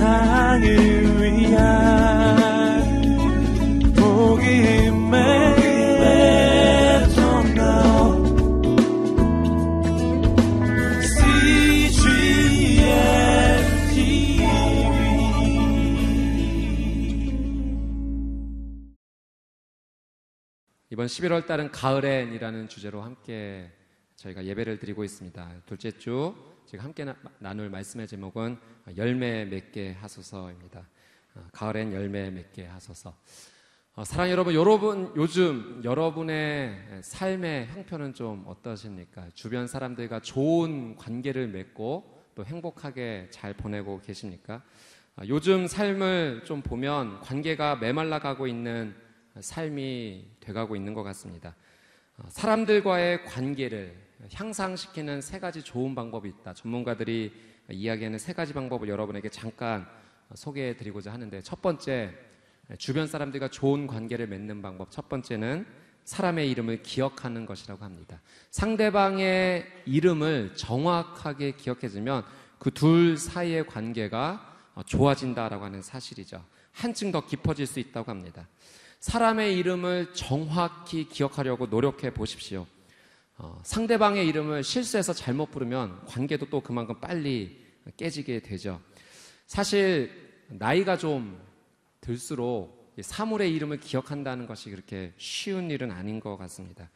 세상을 위한 복음의 이번 11월 달은 가을엔이라는 주제로 함께 저희가 예배를 드리고 있습니다. 둘째 주 제가 함께 나, 눌 말씀의 제목은 열매 맺게 하소서입니다. 어, 가을엔 열매 맺게 하소서. 어, 사랑 여러분, 여러분 요즘 여러분의 삶의 형편은 좀 어떠십니까? 주변 사람들과 좋은 관계를 맺고 또 행복하게 잘 보내고 계십니까? 어, 요즘 삶을 좀 보면 관계가 메말라가고 있는 삶이 돼가고 있는 것 같습니다. 어, 사람들과의 관계를 향상시키는 세 가지 좋은 방법이 있다. 전문가들이 이야기하는 세 가지 방법을 여러분에게 잠깐 소개해 드리고자 하는데 첫 번째, 주변 사람들과 좋은 관계를 맺는 방법. 첫 번째는 사람의 이름을 기억하는 것이라고 합니다. 상대방의 이름을 정확하게 기억해주면 그 둘 사이의 관계가 좋아진다라고 하는 사실이죠. 한층 더 깊어질 수 있다고 합니다. 사람의 이름을 정확히 기억하려고 노력해 보십시오. 어, 상대방의 이름을 실수해서 잘못 부르면 관계도 또 그만큼 빨리 깨지게 되죠. 사실 나이가 좀 들수록 사물의 이름을 기억한다는 것이 그렇게 쉬운 일은 아닌 것 같습니다.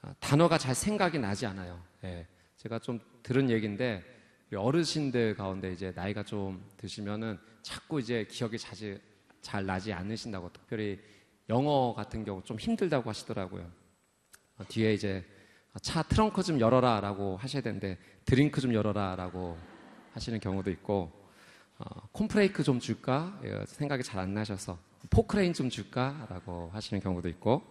어, 단어가 잘 생각이 나지 않아요. 예, 제가 좀 들은 얘기인데 어르신들 가운데 이제 나이가 좀 드시면은 자꾸 이제 기억이 자주 잘 나지 않으신다고 특별히 영어 같은 경우 좀 힘들다고 하시더라고요. 어, 뒤에 이제 차 트렁크 좀 열어라 라고 하셔야 되는데 드링크 좀 열어라 라고 하시는 경우도 있고 어, 콘플레이크 좀 줄까? 예, 생각이 잘 안 나셔서 포크레인 좀 줄까? 라고 하시는 경우도 있고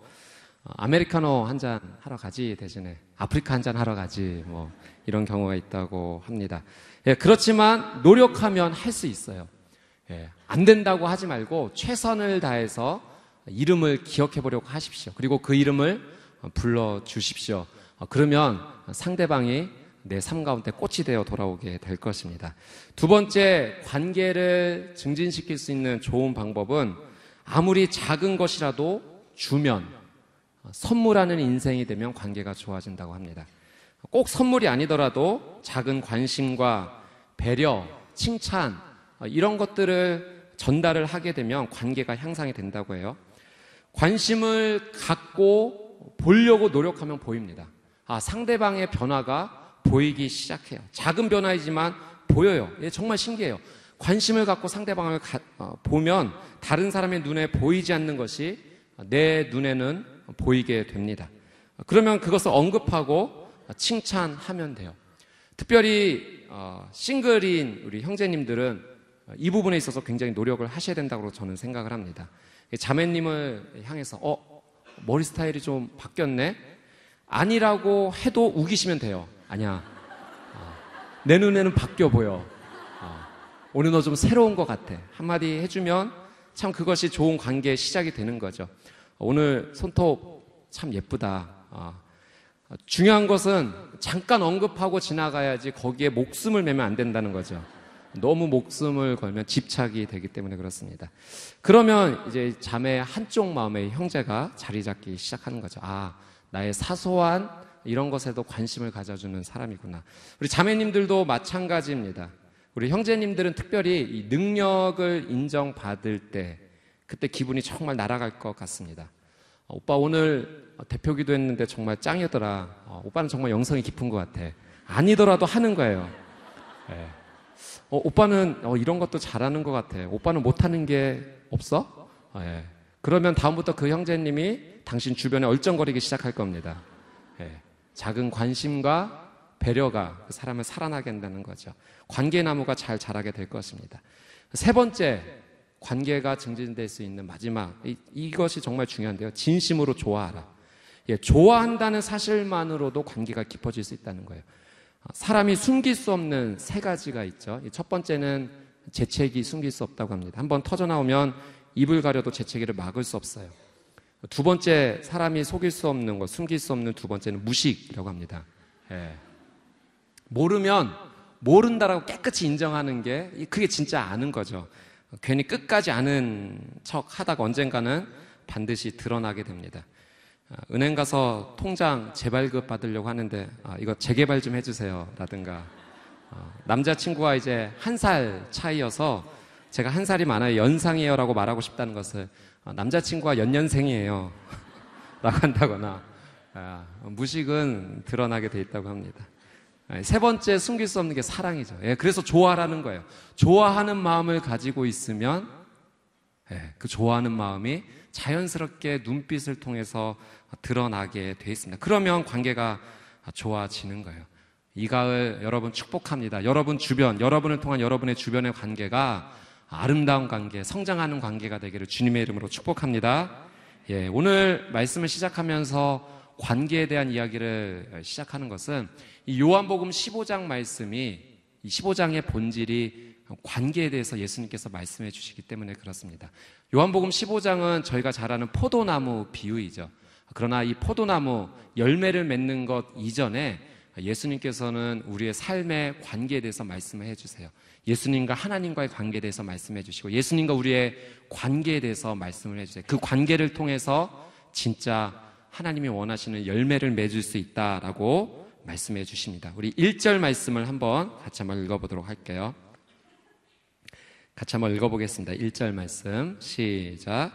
어, 아메리카노 한 잔 하러 가지 대신에 아프리카 한 잔 하러 가지 뭐 이런 경우가 있다고 합니다. 예, 그렇지만 노력하면 할 수 있어요. 예, 안 된다고 하지 말고 최선을 다해서 이름을 기억해 보려고 하십시오. 그리고 그 이름을 불러 주십시오. 어, 그러면 상대방이 내 삶 가운데 꽃이 되어 돌아오게 될 것입니다. 두 번째, 관계를 증진시킬 수 있는 좋은 방법은 아무리 작은 것이라도 주면 어, 선물하는 인생이 되면 관계가 좋아진다고 합니다. 꼭 선물이 아니더라도 작은 관심과 배려, 칭찬, 어, 이런 것들을 전달을 하게 되면 관계가 향상이 된다고 해요. 관심을 갖고 보려고 노력하면 보입니다. 아, 상대방의 변화가 보이기 시작해요. 작은 변화이지만 보여요. 예, 정말 신기해요. 관심을 갖고 상대방을 가, 어, 보면 다른 사람의 눈에 보이지 않는 것이 내 눈에는 보이게 됩니다. 그러면 그것을 언급하고 칭찬하면 돼요. 특별히 어, 싱글인 우리 형제님들은 이 부분에 있어서 굉장히 노력을 하셔야 된다고 저는 생각을 합니다. 자매님을 향해서 어 머리 스타일이 좀 바뀌었네 아니라고 해도 우기시면 돼요. 아니야. 어, 내 눈에는 바뀌어 보여. 어, 오늘 너 좀 새로운 것 같아. 한마디 해주면 참 그것이 좋은 관계의 시작이 되는 거죠. 오늘 손톱 참 예쁘다. 어, 중요한 것은 잠깐 언급하고 지나가야지 거기에 목숨을 매면 안 된다는 거죠. 너무 목숨을 걸면 집착이 되기 때문에 그렇습니다. 그러면 이제 자매 한쪽 마음의 형제가 자리 잡기 시작하는 거죠. 아, 나의 사소한 이런 것에도 관심을 가져주는 사람이구나. 우리 자매님들도 마찬가지입니다. 우리 형제님들은 특별히 이 능력을 인정받을 때 그때 기분이 정말 날아갈 것 같습니다. 어, 오빠 오늘 대표 기도 했는데 정말 짱이더라. 어, 오빠는 정말 영성이 깊은 것 같아. 아니더라도 하는 거예요. 네. 어, 오빠는 어, 이런 것도 잘하는 것 같아. 오빠는 못하는 게 없어? 어, 예. 그러면 다음부터 그 형제님이 당신 주변에 얼쩡거리기 시작할 겁니다. 예. 작은 관심과 배려가 그 사람을 살아나게 한다는 거죠. 관계나무가 잘 자라게 될 것입니다. 세 번째, 관계가 증진될 수 있는 마지막, 이, 것이 정말 중요한데요. 진심으로 좋아하라. 예, 좋아한다는 사실만으로도 관계가 깊어질 수 있다는 거예요. 사람이 숨길 수 없는 세 가지가 있죠. 첫 번째는 재채기 숨길 수 없다고 합니다. 한번 터져 나오면 입을 가려도 재채기를 막을 수 없어요. 두 번째 사람이 속일 수 없는 것, 숨길 수 없는 두 번째는 무식이라고 합니다. 예. 모르면 모른다라고 깨끗이 인정하는 게 그게 진짜 아는 거죠. 괜히 끝까지 아는 척 하다가 언젠가는 반드시 드러나게 됩니다. 아, 은행 가서 통장 재발급 받으려고 하는데 아, 이거 재개발 좀 해주세요 라든가 어, 남자친구와 이제 한 살 차이여서 제가 한 살이 많아요 연상이에요 라고 말하고 싶다는 것을 어, 남자친구가 연년생이에요 라고 한다거나 아, 무식은 드러나게 돼 있다고 합니다. 세 번째 숨길 수 없는 게 사랑이죠. 예, 그래서 좋아라는 거예요. 좋아하는 마음을 가지고 있으면 예, 그 좋아하는 마음이 자연스럽게 눈빛을 통해서 드러나게 돼 있습니다. 그러면 관계가 좋아지는 거예요. 이 가을 여러분 축복합니다. 여러분 주변, 여러분을 통한 여러분의 주변의 관계가 아름다운 관계, 성장하는 관계가 되기를 주님의 이름으로 축복합니다. 예, 오늘 말씀을 시작하면서 관계에 대한 이야기를 시작하는 것은 이 요한복음 15장 말씀이 이 15장의 본질이 관계에 대해서 예수님께서 말씀해 주시기 때문에 그렇습니다. 요한복음 15장은 저희가 잘 아는 포도나무 비유이죠. 그러나 이 포도나무 열매를 맺는 것 이전에 예수님께서는 우리의 삶의 관계에 대해서 말씀을 해주세요. 예수님과 하나님과의 관계에 대해서 말씀해 주시고 예수님과 우리의 관계에 대해서 말씀을 해 주세요. 그 관계를 통해서 진짜 하나님이 원하시는 열매를 맺을 수 있다라고 말씀해 주십니다. 우리 1절 말씀을 한번 같이 한번 읽어 보도록 할게요. 같이 한번 읽어 보겠습니다. 1절 말씀 시작.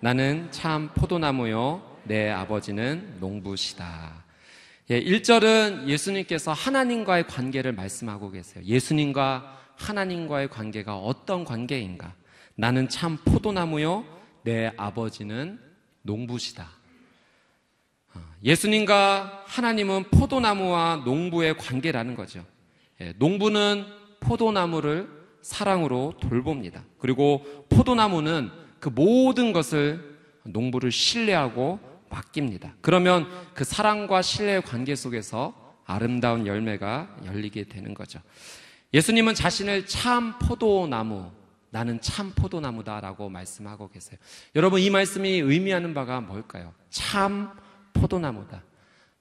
나는 참 포도나무요 내 아버지는 농부시다. 예, 1절은 예수님께서 하나님과의 관계를 말씀하고 계세요. 예수님과 하나님과의 관계가 어떤 관계인가? 나는 참 포도나무요 내 아버지는 농부시다. 어, 예수님과 하나님은 포도나무와 농부의 관계라는 거죠. 예, 농부는 포도나무를 사랑으로 돌봅니다. 그리고 포도나무는 그 모든 것을 농부를 신뢰하고 맡깁니다. 그러면 그 사랑과 신뢰의 관계 속에서 아름다운 열매가 열리게 되는 거죠. 예수님은 자신을 참 포도나무, 나는 참 포도나무다라고 말씀하고 계세요. 여러분, 이 말씀이 의미하는 바가 뭘까요? 참 포도나무다.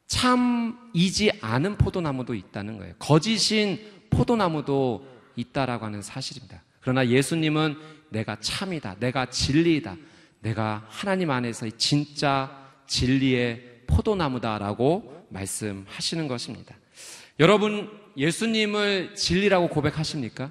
참이지 않은 포도나무도 있다는 거예요. 거짓인 포도나무도 있다라고 하는 사실입니다. 그러나 예수님은 내가 참이다. 내가 진리이다. 내가 하나님 안에서 진짜 진리의 포도나무다라고 말씀하시는 것입니다. 여러분, 예수님을 진리라고 고백하십니까?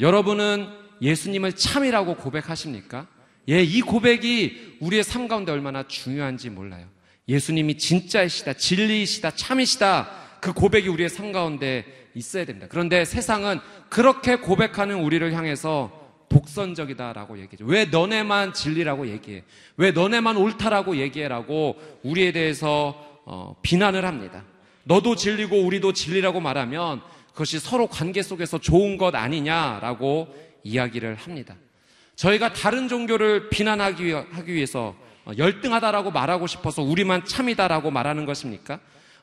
여러분은 예수님을 참이라고 고백하십니까? 예, 이 고백이 우리의 삶 가운데 얼마나 중요한지 몰라요. 예수님이 진짜이시다, 진리이시다, 참이시다. 그 고백이 우리의 삶 가운데 있어야 됩니다. 그런데 세상은 그렇게 고백하는 우리를 향해서 독선적이다라고 얘기죠. 왜 너네만 진리라고 얘기해? 왜 너네만 옳다라고 얘기해라고 우리에 대해서 어, 비난을 합니다. 너도 진리고 우리도 진리라고 말하면 그것이 서로 관계 속에서 좋은 것 아니냐라고 이야기를 합니다. 저희가 다른 종교를 비난하기 위해서 어, 열등하다라고 말하고 싶어서 우리만 참이다라고 말하는 것입니까?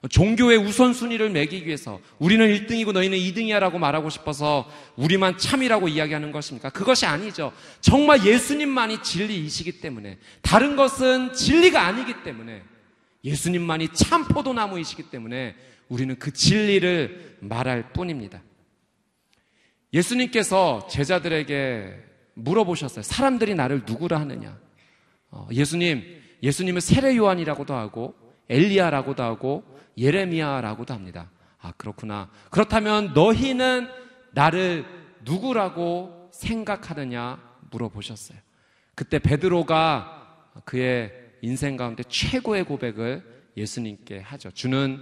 종교의 우선순위를 매기기 위해서 우리는 1등이고 너희는 2등이야라고 말하고 싶어서 우리만 참이라고 이야기하는 것입니까? 그것이 아니죠. 정말 예수님만이 진리이시기 때문에 다른 것은 진리가 아니기 때문에 예수님만이 참 포도나무이시기 때문에 우리는 그 진리를 말할 뿐입니다. 예수님께서 제자들에게 물어보셨어요. 사람들이 나를 누구라 하느냐? 어, 예수님, 예수님은 세례 요한이라고도 하고 엘리야라고도 하고 예레미야라고도 합니다. 아, 그렇구나. 그렇다면 너희는 나를 누구라고 생각하느냐 물어보셨어요. 그때 베드로가 그의 인생 가운데 최고의 고백을 예수님께 하죠. 주는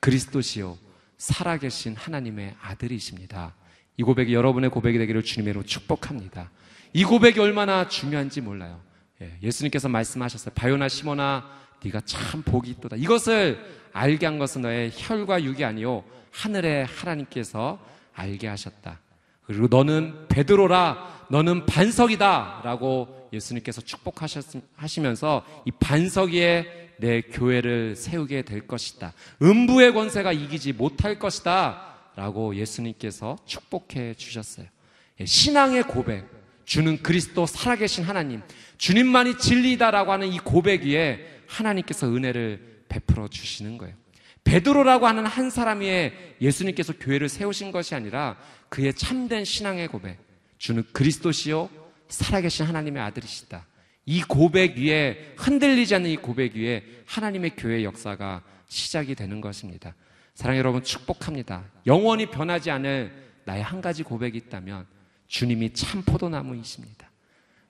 그리스도시요 살아계신 하나님의 아들이십니다. 이 고백이 여러분의 고백이 되기를 주님으로 축복합니다. 이 고백이 얼마나 중요한지 몰라요. 예, 수님께서 말씀하셨어요. 바요나 시모나 네가 참 복이 있도다. 이것을 알게 한 것은 너의 혈과 육이 아니요 하늘의 하나님께서 알게 하셨다. 그리고 너는 베드로라 너는 반석이다라고 예수님께서 축복하시면서 이 반석 위에 내 교회를 세우게 될 것이다. 음부의 권세가 이기지 못할 것이다. 라고 예수님께서 축복해 주셨어요. 예, 신앙의 고백, 주는 그리스도 살아계신 하나님, 주님만이 진리다라고 하는 이 고백 위에 하나님께서 은혜를 베풀어 주시는 거예요. 베드로라고 하는 한 사람 위에 예수님께서 교회를 세우신 것이 아니라 그의 참된 신앙의 고백. 주는 그리스도시요 살아계신 하나님의 아들이시다. 이 고백 위에 흔들리지 않는 이 고백 위에 하나님의 교회 역사가 시작이 되는 것입니다. 사랑 여러분 축복합니다. 영원히 변하지 않을 나의 한 가지 고백이 있다면 주님이 참 포도나무이십니다.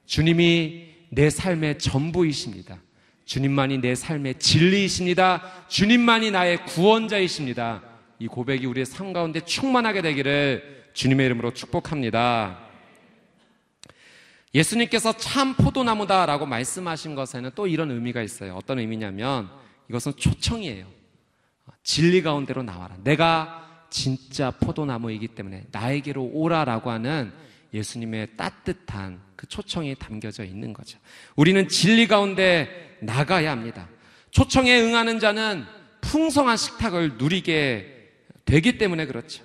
주님이 내 삶의 전부이십니다. 주님만이 내 삶의 진리이십니다. 주님만이 나의 구원자이십니다. 이 고백이 우리의 삶 가운데 충만하게 되기를 주님의 이름으로 축복합니다. 예수님께서 참 포도나무다라고 말씀하신 것에는 또 이런 의미가 있어요. 어떤 의미냐면 이것은 초청이에요. 진리 가운데로 나와라. 내가 진짜 포도나무이기 때문에 나에게로 오라라고 하는 예수님의 따뜻한 그 초청이 담겨져 있는 거죠. 우리는 진리 가운데 나가야 합니다. 초청에 응하는 자는 풍성한 식탁을 누리게 되기 때문에 그렇죠.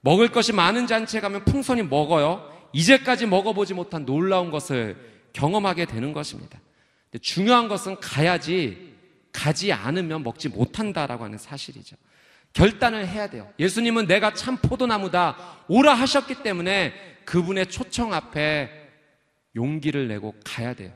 먹을 것이 많은 잔치에 가면 풍선이 먹어요. 이제까지 먹어보지 못한 놀라운 것을 경험하게 되는 것입니다. 중요한 것은 가야지 가지 않으면 먹지 못한다라고 하는 사실이죠. 결단을 해야 돼요. 예수님은 내가 참 포도나무다 오라 하셨기 때문에 그분의 초청 앞에 용기를 내고 가야 돼요.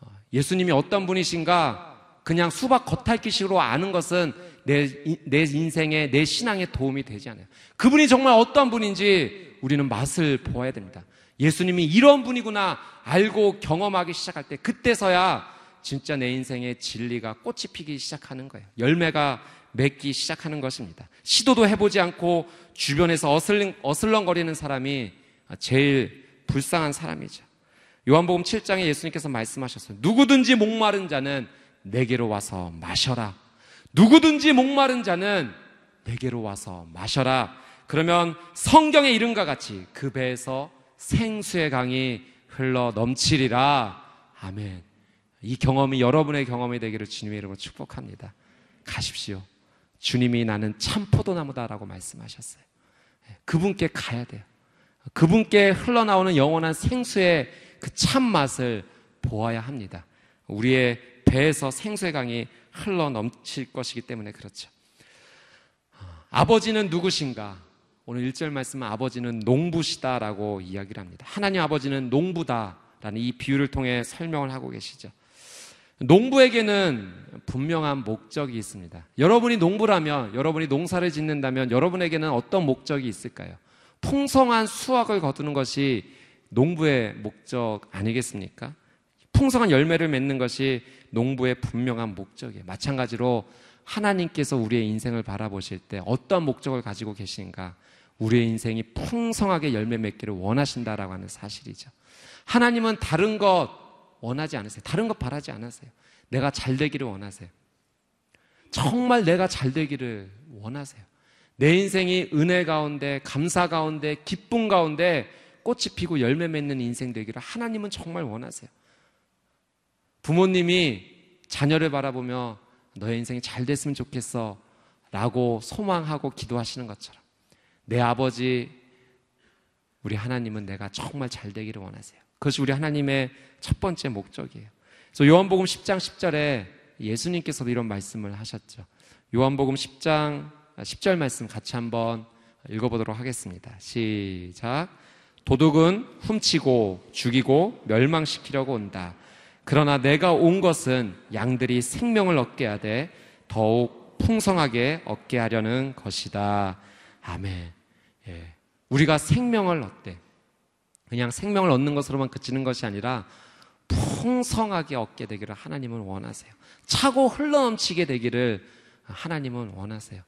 어, 예수님이 어떤 분이신가 그냥 수박 겉핥기식으로 아는 것은 내, 내 인생에, 내 신앙에 도움이 되지 않아요. 그분이 정말 어떤 분인지 우리는 맛을 보아야 됩니다. 예수님이 이런 분이구나 알고 경험하기 시작할 때 그때서야 진짜 내 인생의 진리가 꽃이 피기 시작하는 거예요. 열매가 맺기 시작하는 것입니다. 시도도 해보지 않고 주변에서 어슬렁, 어슬렁거리는 사람이 제일 불쌍한 사람이죠. 요한복음 7장에 예수님께서 말씀하셨어요. 누구든지 목마른 자는 내게로 와서 마셔라. 누구든지 목마른 자는 내게로 와서 마셔라. 그러면 성경의 이름과 같이 그 배에서 생수의 강이 흘러 넘치리라. 아멘. 이 경험이 여러분의 경험이 되기를 주님의 이름으로 축복합니다. 가십시오. 주님이 나는 참 포도나무다라고 말씀하셨어요. 예, 그분께 가야 돼요. 그분께 흘러나오는 영원한 생수의 그 참맛을 보아야 합니다. 우리의 배에서 생수의 강이 흘러 넘칠 것이기 때문에 그렇죠. 아버지는 누구신가? 오늘 1절 말씀은 아버지는 농부시다라고 이야기를 합니다. 하나님 아버지는 농부다라는 이 비유를 통해 설명을 하고 계시죠. 농부에게는 분명한 목적이 있습니다. 여러분이 농부라면, 여러분이 농사를 짓는다면 여러분에게는 어떤 목적이 있을까요? 풍성한 수확을 거두는 것이 농부의 목적 아니겠습니까? 풍성한 열매를 맺는 것이 농부의 분명한 목적이에요. 마찬가지로 하나님께서 우리의 인생을 바라보실 때 어떤 목적을 가지고 계신가? 우리의 인생이 풍성하게 열매 맺기를 원하신다라고 하는 사실이죠. 하나님은 다른 것 원하지 않으세요. 다른 것 바라지 않으세요. 내가 잘 되기를 원하세요. 정말 내가 잘 되기를 원하세요. 내 인생이 은혜 가운데, 감사 가운데, 기쁨 가운데 꽃이 피고 열매 맺는 인생 되기를 하나님은 정말 원하세요. 부모님이 자녀를 바라보며 너의 인생이 잘 됐으면 좋겠어 라고 소망하고 기도하시는 것처럼 내 아버지, 우리 하나님은 내가 정말 잘 되기를 원하세요. 그것이 우리 하나님의 첫 번째 목적이에요. 그래서 요한복음 10장 10절에 예수님께서도 이런 말씀을 하셨죠. 요한복음 10장 10절 말씀 같이 한번 읽어보도록 하겠습니다. 시작. 도둑은 훔치고 죽이고 멸망시키려고 온다. 그러나 내가 온 것은 양들이 생명을 얻게 하되 더욱 풍성하게 얻게 하려는 것이다. 아멘. 예. 우리가 생명을 얻되 그냥 생명을 얻는 것으로만 그치는 것이 아니라 풍성하게 얻게 되기를 하나님은 원하세요. 차고 흘러넘치게 되기를 하나님은 원하세요.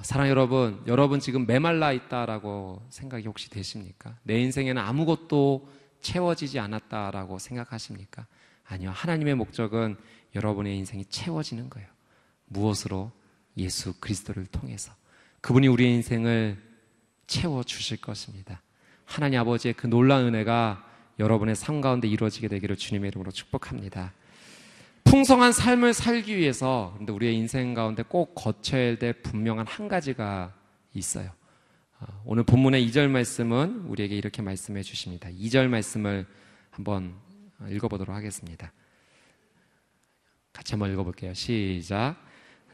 사랑 여러분, 여러분 지금 메말라 있다라고 생각이 혹시 되십니까? 내 인생에는 아무것도 채워지지 않았다라고 생각하십니까? 아니요. 하나님의 목적은 여러분의 인생이 채워지는 거예요. 무엇으로? 예수 그리스도를 통해서. 그분이 우리의 인생을 채워 주실 것입니다. 하나님 아버지의 그 놀라운 은혜가 여러분의 삶 가운데 이루어지게 되기를 주님의 이름으로 축복합니다. 풍성한 삶을 살기 위해서 근데 우리의 인생 가운데 꼭 거쳐야 될 분명한 한 가지가 있어요. 어, 오늘 본문의 2절 말씀은 우리에게 이렇게 말씀해 주십니다. 2절 말씀을 한번 읽어보도록 하겠습니다. 같이 한번 읽어볼게요. 시작.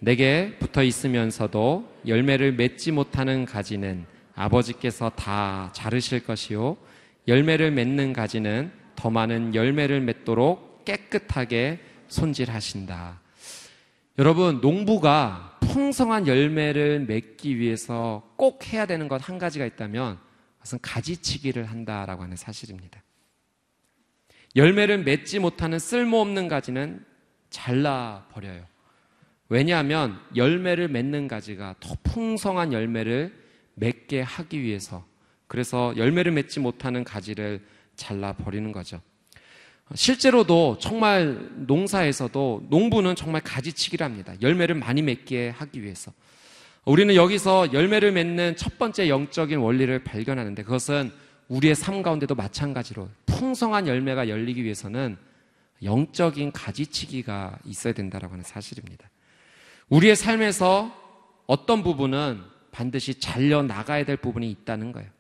내게 붙어 있으면서도 열매를 맺지 못하는 가지는 아버지께서 다 자르실 것이요. 열매를 맺는 가지는 더 많은 열매를 맺도록 깨끗하게 손질하신다. 여러분, 농부가 풍성한 열매를 맺기 위해서 꼭 해야 되는 것 한 가지가 있다면 그것은 가지치기를 한다라고 하는 사실입니다. 열매를 맺지 못하는 쓸모없는 가지는 잘라 버려요. 왜냐하면 열매를 맺는 가지가 더 풍성한 열매를 맺게 하기 위해서 그래서 열매를 맺지 못하는 가지를 잘라 버리는 거죠. 실제로도 정말 농사에서도 농부는 정말 가지치기를 합니다. 열매를 많이 맺게 하기 위해서. 우리는 여기서 열매를 맺는 첫 번째 영적인 원리를 발견하는데 그것은 우리의 삶 가운데도 마찬가지로 풍성한 열매가 열리기 위해서는 영적인 가지치기가 있어야 된다라고 하는 사실입니다. 우리의 삶에서 어떤 부분은 반드시 잘려 나가야 될 부분이 있다는 거예요.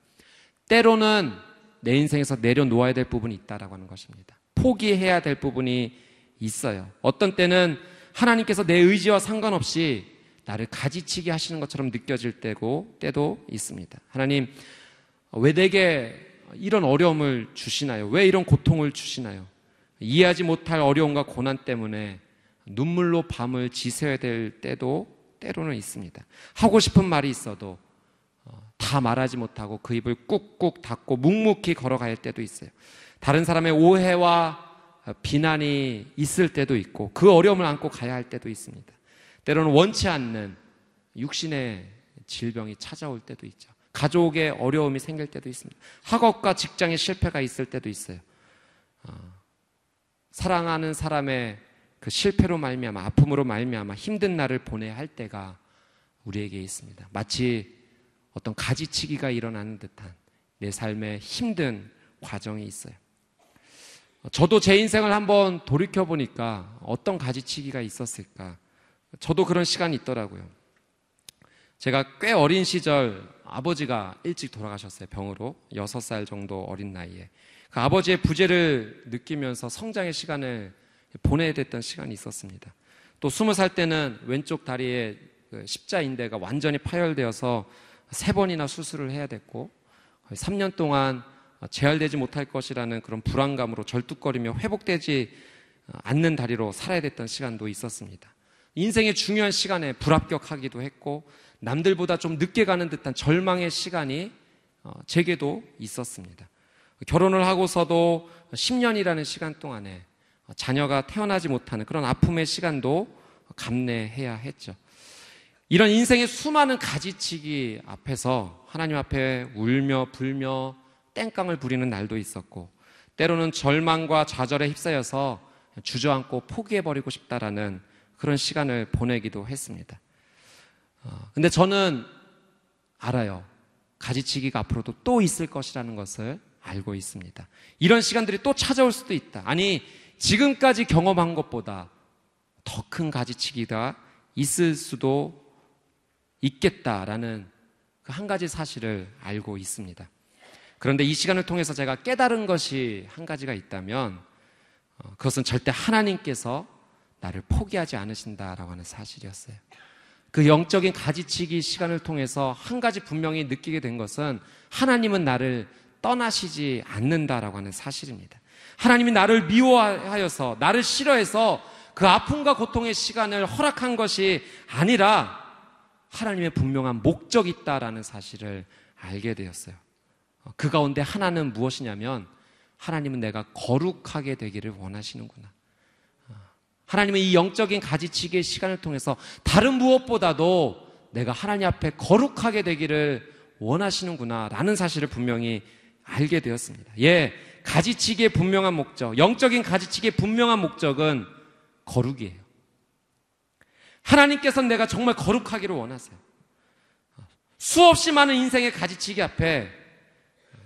때로는 내 인생에서 내려놓아야 될 부분이 있다라고 하는 것입니다. 포기해야 될 부분이 있어요. 어떤 때는 하나님께서 내 의지와 상관없이 나를 가지치기 하시는 것처럼 느껴질 때고 때도 있습니다. 하나님 왜 내게 이런 어려움을 주시나요? 왜 이런 고통을 주시나요? 이해하지 못할 어려움과 고난 때문에 눈물로 밤을 지새야 될 때도 때로는 있습니다. 하고 싶은 말이 있어도 어, 다 말하지 못하고 그 입을 꾹꾹 닫고 묵묵히 걸어갈 때도 있어요. 다른 사람의 오해와 비난이 있을 때도 있고 그 어려움을 안고 가야 할 때도 있습니다. 때로는 원치 않는 육신의 질병이 찾아올 때도 있죠. 가족의 어려움이 생길 때도 있습니다. 학업과 직장의 실패가 있을 때도 있어요. 어, 사랑하는 사람의 그 실패로 말미암아 아픔으로 말미암아 힘든 날을 보내야 할 때가 우리에게 있습니다. 마치 어떤 가지치기가 일어나는 듯한 내 삶에 힘든 과정이 있어요. 저도 제 인생을 한번 돌이켜 보니까 어떤 가지치기가 있었을까? 저도 그런 시간이 있더라고요. 제가 꽤 어린 시절 아버지가 일찍 돌아가셨어요. 병으로. 6살 정도 어린 나이에. 그 아버지의 부재를 느끼면서 성장의 시간을 보내야 됐던 시간이 있었습니다. 또 스무 살 때는 왼쪽 다리에 그 십자인대가 완전히 파열되어서 세 번이나 수술을 해야 됐고 3년 동안 재활되지 못할 것이라는 그런 불안감으로 절뚝거리며 회복되지 않는 다리로 살아야 됐던 시간도 있었습니다. 인생의 중요한 시간에 불합격하기도 했고 남들보다 좀 늦게 가는 듯한 절망의 시간이 어, 제게도 있었습니다. 결혼을 하고서도 10년이라는 시간 동안에 자녀가 태어나지 못하는 그런 아픔의 시간도 감내해야 했죠. 이런 인생의 수많은 가지치기 앞에서 하나님 앞에 울며 불며 땡깡을 부리는 날도 있었고 때로는 절망과 좌절에 휩싸여서 주저앉고 포기해버리고 싶다라는 그런 시간을 보내기도 했습니다. 어, 근데 저는 알아요. 가지치기가 앞으로도 또 있을 것이라는 것을 알고 있습니다. 이런 시간들이 또 찾아올 수도 있다. 아니, 지금까지 경험한 것보다 더 큰 가지치기가 있을 수도 있겠다라는 그 한 가지 사실을 알고 있습니다. 그런데 이 시간을 통해서 제가 깨달은 것이 한 가지가 있다면 어, 그것은 절대 하나님께서 나를 포기하지 않으신다라고 하는 사실이었어요. 그 영적인 가지치기 시간을 통해서 한 가지 분명히 느끼게 된 것은 하나님은 나를 떠나시지 않는다라고 하는 사실입니다. 하나님이 나를 미워하여서 나를 싫어해서 그 아픔과 고통의 시간을 허락한 것이 아니라 하나님의 분명한 목적이 있다라는 사실을 알게 되었어요. 그 가운데 하나는 무엇이냐면 하나님은 내가 거룩하게 되기를 원하시는구나. 하나님은 이 영적인 가지치기의 시간을 통해서 다른 무엇보다도 내가 하나님 앞에 거룩하게 되기를 원하시는구나 라는 사실을 분명히 알게 되었습니다. 예, 가지치기의 분명한 목적, 영적인 가지치기의 분명한 목적은 거룩이에요. 하나님께서는 내가 정말 거룩하기를 원하세요. 수없이 많은 인생의 가지치기 앞에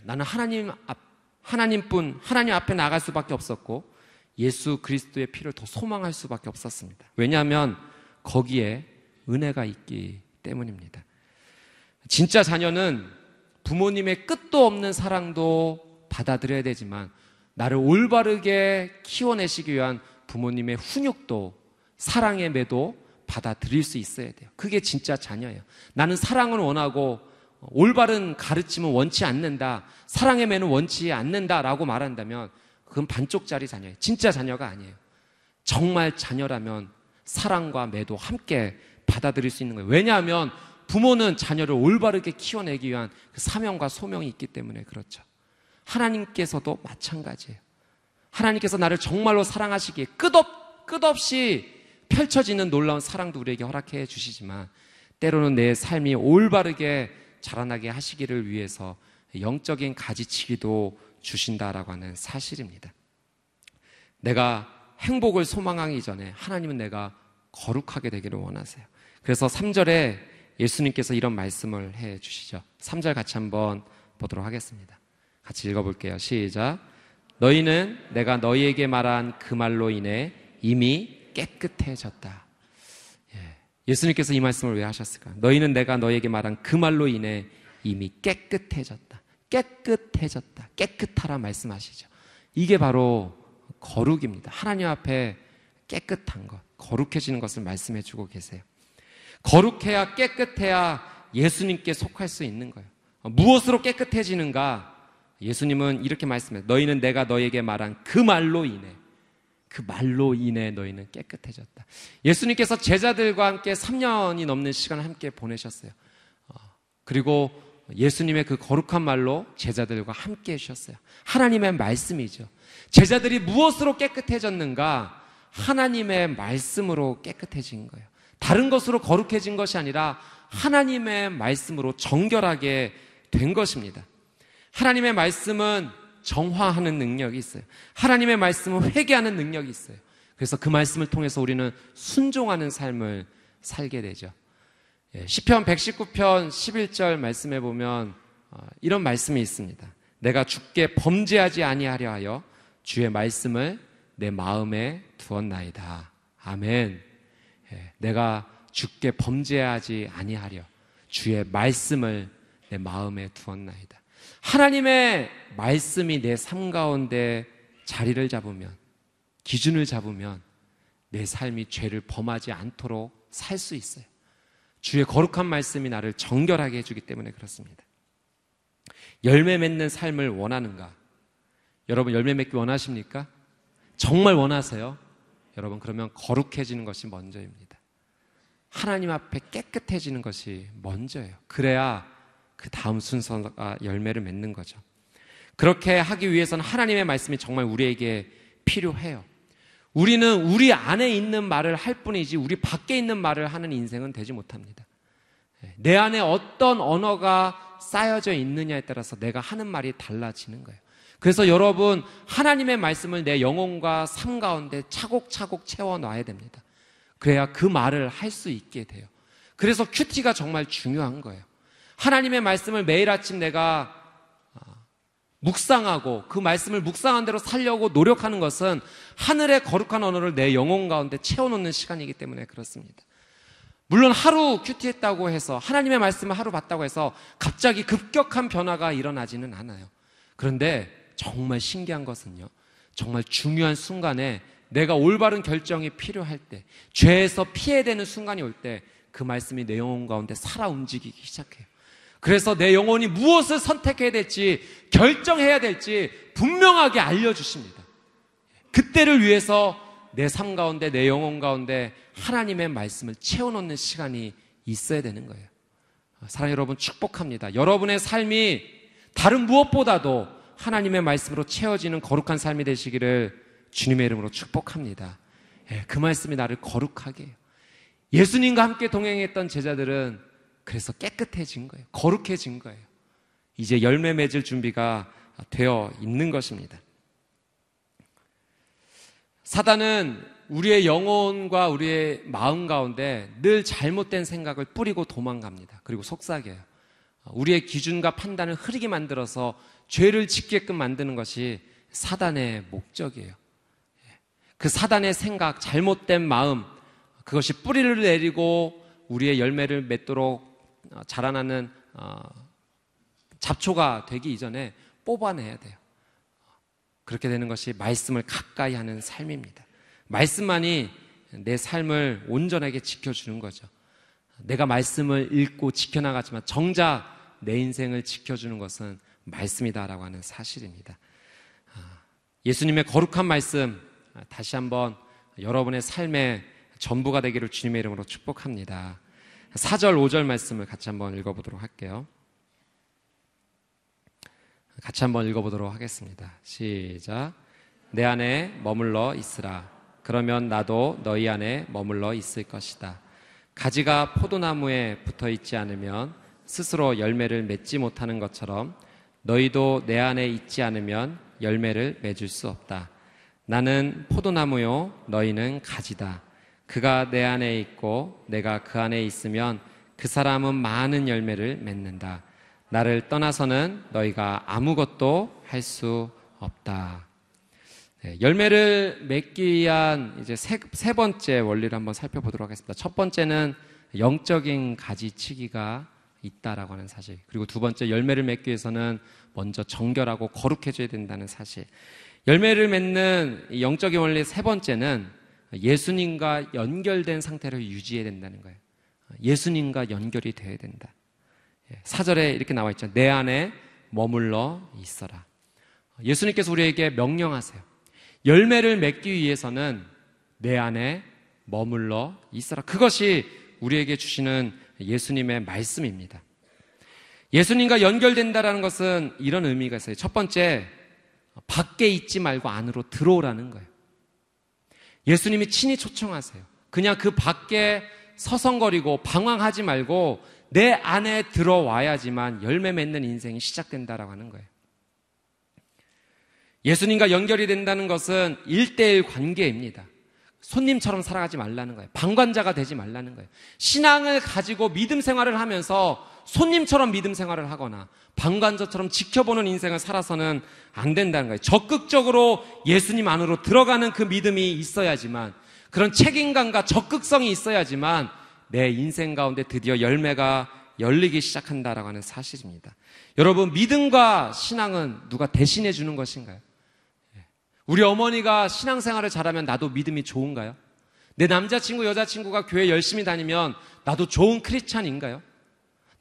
나는 하나님 앞, 하나님뿐, 하나님 앞에 나갈 수밖에 없었고 예수 그리스도의 피를 더 소망할 수밖에 없었습니다. 왜냐하면 거기에 은혜가 있기 때문입니다. 진짜 자녀는 부모님의 끝도 없는 사랑도 받아들여야 되지만 나를 올바르게 키워내시기 위한 부모님의 훈육도 사랑의 매도 받아들일 수 있어야 돼요. 그게 진짜 자녀예요. 나는 사랑을 원하고 올바른 가르침은 원치 않는다. 사랑의 매는 원치 않는다라고 말한다면 그건 반쪽짜리 자녀예요. 진짜 자녀가 아니에요. 정말 자녀라면 사랑과 매도 함께 받아들일 수 있는 거예요. 왜냐하면 부모는 자녀를 올바르게 키워내기 위한 그 사명과 소명이 있기 때문에 그렇죠. 하나님께서도 마찬가지예요. 하나님께서 나를 정말로 사랑하시기에 끝없, 끝없이 펼쳐지는 놀라운 사랑도 우리에게 허락해 주시지만 때로는 내 삶이 올바르게 자라나게 하시기를 위해서 영적인 가지치기도 주신다라고 하는 사실입니다. 내가 행복을 소망하기 전에 하나님은 내가 거룩하게 되기를 원하세요. 그래서 3절에 예수님께서 이런 말씀을 해 주시죠. 3절 같이 한번 보도록 하겠습니다. 같이 읽어볼게요. 시작. 너희는 내가 너희에게 말한 그 말로 인해 이미 깨끗해졌다. 예. 수님께서이 말씀을 왜 하셨을까? 너희는 내가 너희에게 말한 그 말로 인해 이미 깨끗해졌다. 깨끗해졌다. 깨끗하라 말씀하시죠. 이게 바로 거룩입니다. 하나님 앞에 깨끗한 것, 거룩해지는 것을 말씀해 주고 계세요. 거룩해야 깨끗해야 예수님께 속할 수 있는 거예요. 무엇으로 깨끗해지는가? 예수님은 이렇게 말씀해요. 너희는 내가 너에게 말한 그 말로 인해 그 말로 인해 너희는 깨끗해졌다. 예수님께서 제자들과 함께 3년이 넘는 시간을 함께 보내셨어요. 어, 그리고 예수님의 그 거룩한 말로 제자들과 함께 해주셨어요. 하나님의 말씀이죠. 제자들이 무엇으로 깨끗해졌는가? 하나님의 말씀으로 깨끗해진 거예요. 다른 것으로 거룩해진 것이 아니라 하나님의 말씀으로 정결하게 된 것입니다. 하나님의 말씀은 정화하는 능력이 있어요. 하나님의 말씀은 회개하는 능력이 있어요. 그래서 그 말씀을 통해서 우리는 순종하는 삶을 살게 되죠. 예, 시편 119편 11절 말씀에 보면 어, 이런 말씀이 있습니다. 내가 주께 범죄하지 아니하려 하여 주의 말씀을 내 마음에 두었나이다. 아멘. 예, 내가 주께 범죄하지 아니하려 주의 말씀을 내 마음에 두었나이다. 하나님의 말씀이 내 삶 가운데 자리를 잡으면, 기준을 잡으면 내 삶이 죄를 범하지 않도록 살 수 있어요. 주의 거룩한 말씀이 나를 정결하게 해주기 때문에 그렇습니다. 열매 맺는 삶을 원하는가? 여러분 열매 맺기 원하십니까? 정말 원하세요? 여러분 그러면 거룩해지는 것이 먼저입니다. 하나님 앞에 깨끗해지는 것이 먼저예요. 그래야 그 다음 순서가 열매를 맺는 거죠. 그렇게 하기 위해서는 하나님의 말씀이 정말 우리에게 필요해요. 우리는 우리 안에 있는 말을 할 뿐이지 우리 밖에 있는 말을 하는 인생은 되지 못합니다. 예, 내 안에 어떤 언어가 쌓여져 있느냐에 따라서 내가 하는 말이 달라지는 거예요. 그래서 여러분 하나님의 말씀을 내 영혼과 삶 가운데 차곡차곡 채워 놔야 됩니다. 그래야 그 말을 할 수 있게 돼요. 그래서 큐티가 정말 중요한 거예요. 하나님의 말씀을 매일 아침 내가 아, 묵상하고 그 말씀을 묵상한 대로 살려고 노력하는 것은 하늘의 거룩한 언어를 내 영혼 가운데 채워놓는 시간이기 때문에 그렇습니다. 물론 하루 큐티했다고 해서 하나님의 말씀을 하루 봤다고 해서 갑자기 급격한 변화가 일어나지는 않아요. 그런데 정말 신기한 것은요. 정말 중요한 순간에 내가 올바른 결정이 필요할 때, 죄에서 피해야 되는 순간이 올 때 그 말씀이 내 영혼 가운데 살아 움직이기 시작해요. 그래서 내 영혼이 무엇을 선택해야 될지 결정해야 될지 분명하게 알려주십니다. 그때를 위해서 내 삶 가운데 내 영혼 가운데 하나님의 말씀을 채워놓는 시간이 있어야 되는 거예요. 사랑 여러분 축복합니다. 여러분의 삶이 다른 무엇보다도 하나님의 말씀으로 채워지는 거룩한 삶이 되시기를 주님의 이름으로 축복합니다. 예, 그 말씀이 나를 거룩하게 해요. 예수님과 함께 동행했던 제자들은 그래서 깨끗해진 거예요. 거룩해진 거예요. 이제 열매 맺을 준비가 되어 있는 것입니다. 사단은 우리의 영혼과 우리의 마음 가운데 늘 잘못된 생각을 뿌리고 도망갑니다. 그리고 속삭여요. 우리의 기준과 판단을 흐리게 만들어서 죄를 짓게끔 만드는 것이 사단의 목적이에요. 그 사단의 생각, 잘못된 마음, 그것이 뿌리를 내리고 우리의 열매를 맺도록 어, 자라나는 어, 잡초가 되기 이전에 뽑아내야 돼요. 그렇게 되는 것이 말씀을 가까이 하는 삶입니다. 말씀만이 내 삶을 온전하게 지켜주는 거죠. 내가 말씀을 읽고 지켜나가지만 정작 내 인생을 지켜주는 것은 말씀이다라고 하는 사실입니다. 아, 예수님의 거룩한 말씀 다시 한번 여러분의 삶의 전부가 되기를 주님의 이름으로 축복합니다. 4절, 5절 말씀을 같이 한번 읽어보도록 할게요. 같이 한번 읽어보도록 하겠습니다. 시작. 내 안에 머물러 있으라. 그러면 나도 너희 안에 머물러 있을 것이다. 가지가 포도나무에 붙어 있지 않으면 스스로 열매를 맺지 못하는 것처럼 너희도 내 안에 있지 않으면 열매를 맺을 수 없다. 나는 포도나무요, 너희는 가지다. 그가 내 안에 있고 내가 그 안에 있으면 그 사람은 많은 열매를 맺는다. 나를 떠나서는 너희가 아무것도 할 수 없다. 네, 열매를 맺기 위한 이제 세, 세 번째 원리를 한번 살펴보도록 하겠습니다. 첫 번째는 영적인 가지치기가 있다라고 하는 사실. 그리고 두 번째 열매를 맺기 위해서는 먼저 정결하고 거룩해져야 된다는 사실. 열매를 맺는 영적인 원리 세 번째는 예수님과 연결된 상태를 유지해야 된다는 거예요. 예수님과 연결이 돼야 된다. 예, 사절에 이렇게 나와 있죠. 내 안에 머물러 있어라. 예수님께서 우리에게 명령하세요. 열매를 맺기 위해서는 내 안에 머물러 있어라. 그것이 우리에게 주시는 예수님의 말씀입니다. 예수님과 연결된다라는 것은 이런 의미가 있어요. 첫 번째, 밖에 있지 말고 안으로 들어오라는 거예요. 예수님이 친히 초청하세요. 그냥 그 밖에 서성거리고 방황하지 말고 내 안에 들어와야지만 열매 맺는 인생이 시작된다라고 하는 거예요. 예수님과 연결이 된다는 것은 일대일 관계입니다. 손님처럼 살아가지 말라는 거예요. 방관자가 되지 말라는 거예요. 신앙을 가지고 믿음 생활을 하면서 손님처럼 믿음 생활을 하거나 방관자처럼 지켜보는 인생을 살아서는 안 된다는 거예요. 적극적으로 예수님 안으로 들어가는 그 믿음이 있어야지만 그런 책임감과 적극성이 있어야지만 내 인생 가운데 드디어 열매가 열리기 시작한다라고 하는 사실입니다. 여러분, 믿음과 신앙은 누가 대신해 주는 것인가요? 예. 우리 어머니가 신앙생활을 잘하면 나도 믿음이 좋은가요? 내 남자친구, 여자친구가 교회 열심히 다니면 나도 좋은 크리스찬인가요?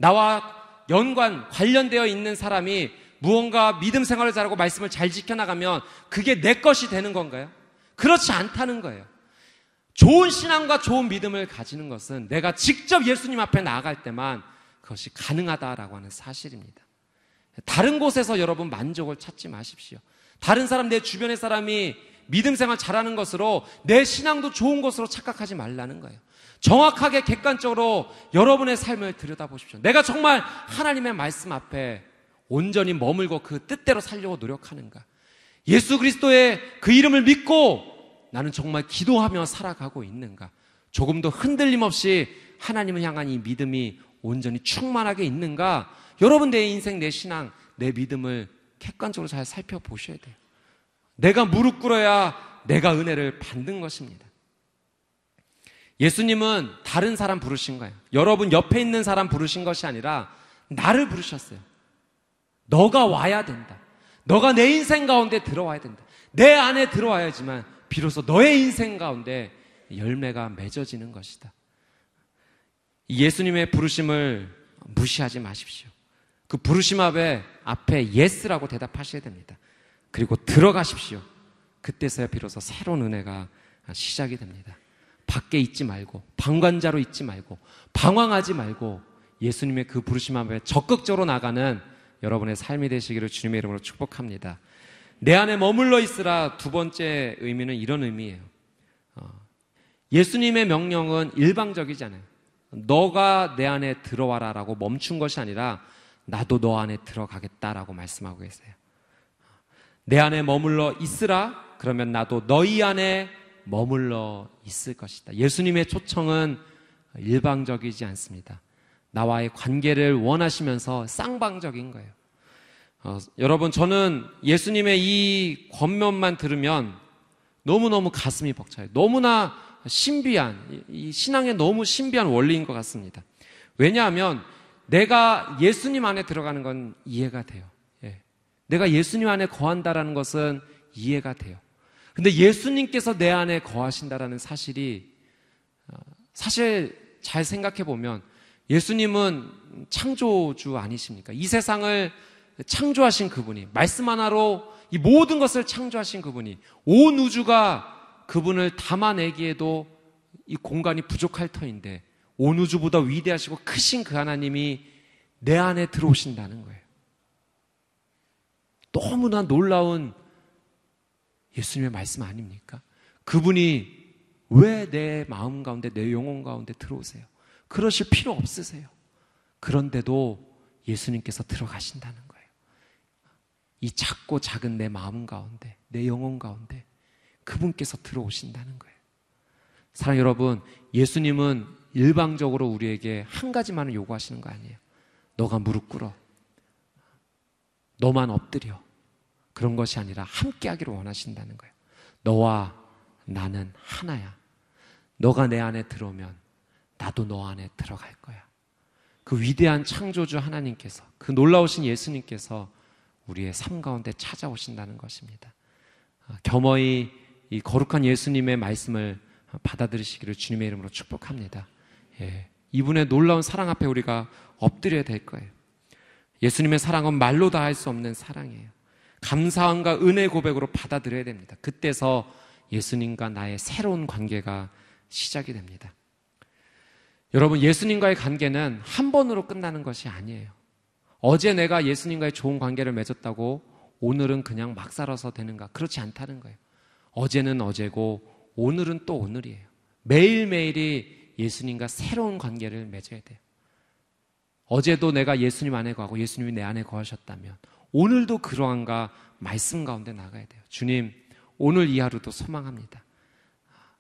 나와 연관, 관련되어 있는 사람이 무언가 믿음 생활을 잘하고 말씀을 잘 지켜나가면 그게 내 것이 되는 건가요? 그렇지 않다는 거예요. 좋은 신앙과 좋은 믿음을 가지는 것은 내가 직접 예수님 앞에 나아갈 때만 그것이 가능하다라고 하는 사실입니다. 다른 곳에서 여러분 만족을 찾지 마십시오. 다른 사람, 내 주변의 사람이 믿음 생활 잘하는 것으로 내 신앙도 좋은 것으로 착각하지 말라는 거예요. 정확하게 객관적으로 여러분의 삶을 들여다보십시오. 내가 정말 하나님의 말씀 앞에 온전히 머물고 그 뜻대로 살려고 노력하는가? 예수 그리스도의 그 이름을 믿고 나는 정말 기도하며 살아가고 있는가? 조금도 흔들림 없이 하나님을 향한 이 믿음이 온전히 충만하게 있는가? 여러분 내 인생, 내 신앙, 내 믿음을 객관적으로 잘 살펴보셔야 돼요. 내가 무릎 꿇어야 내가 은혜를 받는 것입니다. 예수님은 다른 사람 부르신 거예요. 여러분 옆에 있는 사람 부르신 것이 아니라 나를 부르셨어요. 너가 와야 된다. 너가 내 인생 가운데 들어와야 된다. 내 안에 들어와야지만 비로소 너의 인생 가운데 열매가 맺어지는 것이다. 예수님의 부르심을 무시하지 마십시오. 그 부르심 앞에 앞에 yes라고 대답하셔야 됩니다. 그리고 들어가십시오. 그때서야 비로소 새로운 은혜가 시작이 됩니다. 밖에 있지 말고 방관자로 있지 말고 방황하지 말고 예수님의 그 부르심 앞에 적극적으로 나가는 여러분의 삶이 되시기를 주님의 이름으로 축복합니다. 내 안에 머물러 있으라 두 번째 의미는 이런 의미예요. 어, 예수님의 명령은 일방적이잖아요. 너가 내 안에 들어와라라고 멈춘 것이 아니라 나도 너 안에 들어가겠다라고 말씀하고 계세요. 내 안에 머물러 있으라 그러면 나도 너희 안에 머물러 있을 것이다. 예수님의 초청은 일방적이지 않습니다. 나와의 관계를 원하시면서 쌍방적인 거예요. 어, 여러분, 저는 예수님의 이 권면만 들으면 너무너무 가슴이 벅차요. 너무나 신비한, 이 신앙에 너무 신비한 원리인 것 같습니다. 왜냐하면 내가 예수님 안에 들어가는 건 이해가 돼요. 예. 내가 예수님 안에 거한다라는 것은 이해가 돼요. 근데 예수님께서 내 안에 거하신다라는 사실이 사실 잘 생각해 보면 예수님은 창조주 아니십니까? 이 세상을 창조하신 그분이 말씀 하나로 이 모든 것을 창조하신 그분이 온 우주가 그분을 담아내기에도 이 공간이 부족할 터인데 온 우주보다 위대하시고 크신 그 하나님이 내 안에 들어오신다는 거예요. 너무나 놀라운 예수님의 말씀 아닙니까? 그분이 왜 내 마음 가운데, 내 영혼 가운데 들어오세요? 그러실 필요 없으세요. 그런데도 예수님께서 들어가신다는 거예요. 이 작고 작은 내 마음 가운데, 내 영혼 가운데 그분께서 들어오신다는 거예요. 사랑 여러분, 예수님은 일방적으로 우리에게 한 가지만을 요구하시는 거 아니에요. 너가 무릎 꿇어. 너만 엎드려. 그런 것이 아니라 함께 하기를 원하신다는 거예요. 너와 나는 하나야. 너가 내 안에 들어오면 나도 너 안에 들어갈 거야. 그 위대한 창조주 하나님께서, 그 놀라우신 예수님께서 우리의 삶 가운데 찾아오신다는 것입니다. 아, 겸허히 이 거룩한 예수님의 말씀을 받아들이시기를 주님의 이름으로 축복합니다. 예, 이분의 놀라운 사랑 앞에 우리가 엎드려야 될 거예요. 예수님의 사랑은 말로 다 할 수 없는 사랑이에요. 감사함과 은혜 고백으로 받아들여야 됩니다. 그때서 예수님과 나의 새로운 관계가 시작이 됩니다. 여러분, 예수님과의 관계는 한 번으로 끝나는 것이 아니에요. 어제 내가 예수님과의 좋은 관계를 맺었다고 오늘은 그냥 막 살아서 되는가? 그렇지 않다는 거예요. 어제는 어제고 오늘은 또 오늘이에요. 매일매일이 예수님과 새로운 관계를 맺어야 돼요. 어제도 내가 예수님 안에 거하고 예수님이 내 안에 거하셨다면 오늘도 그러한가 말씀 가운데 나가야 돼요. 주님, 오늘 이 하루도 소망합니다.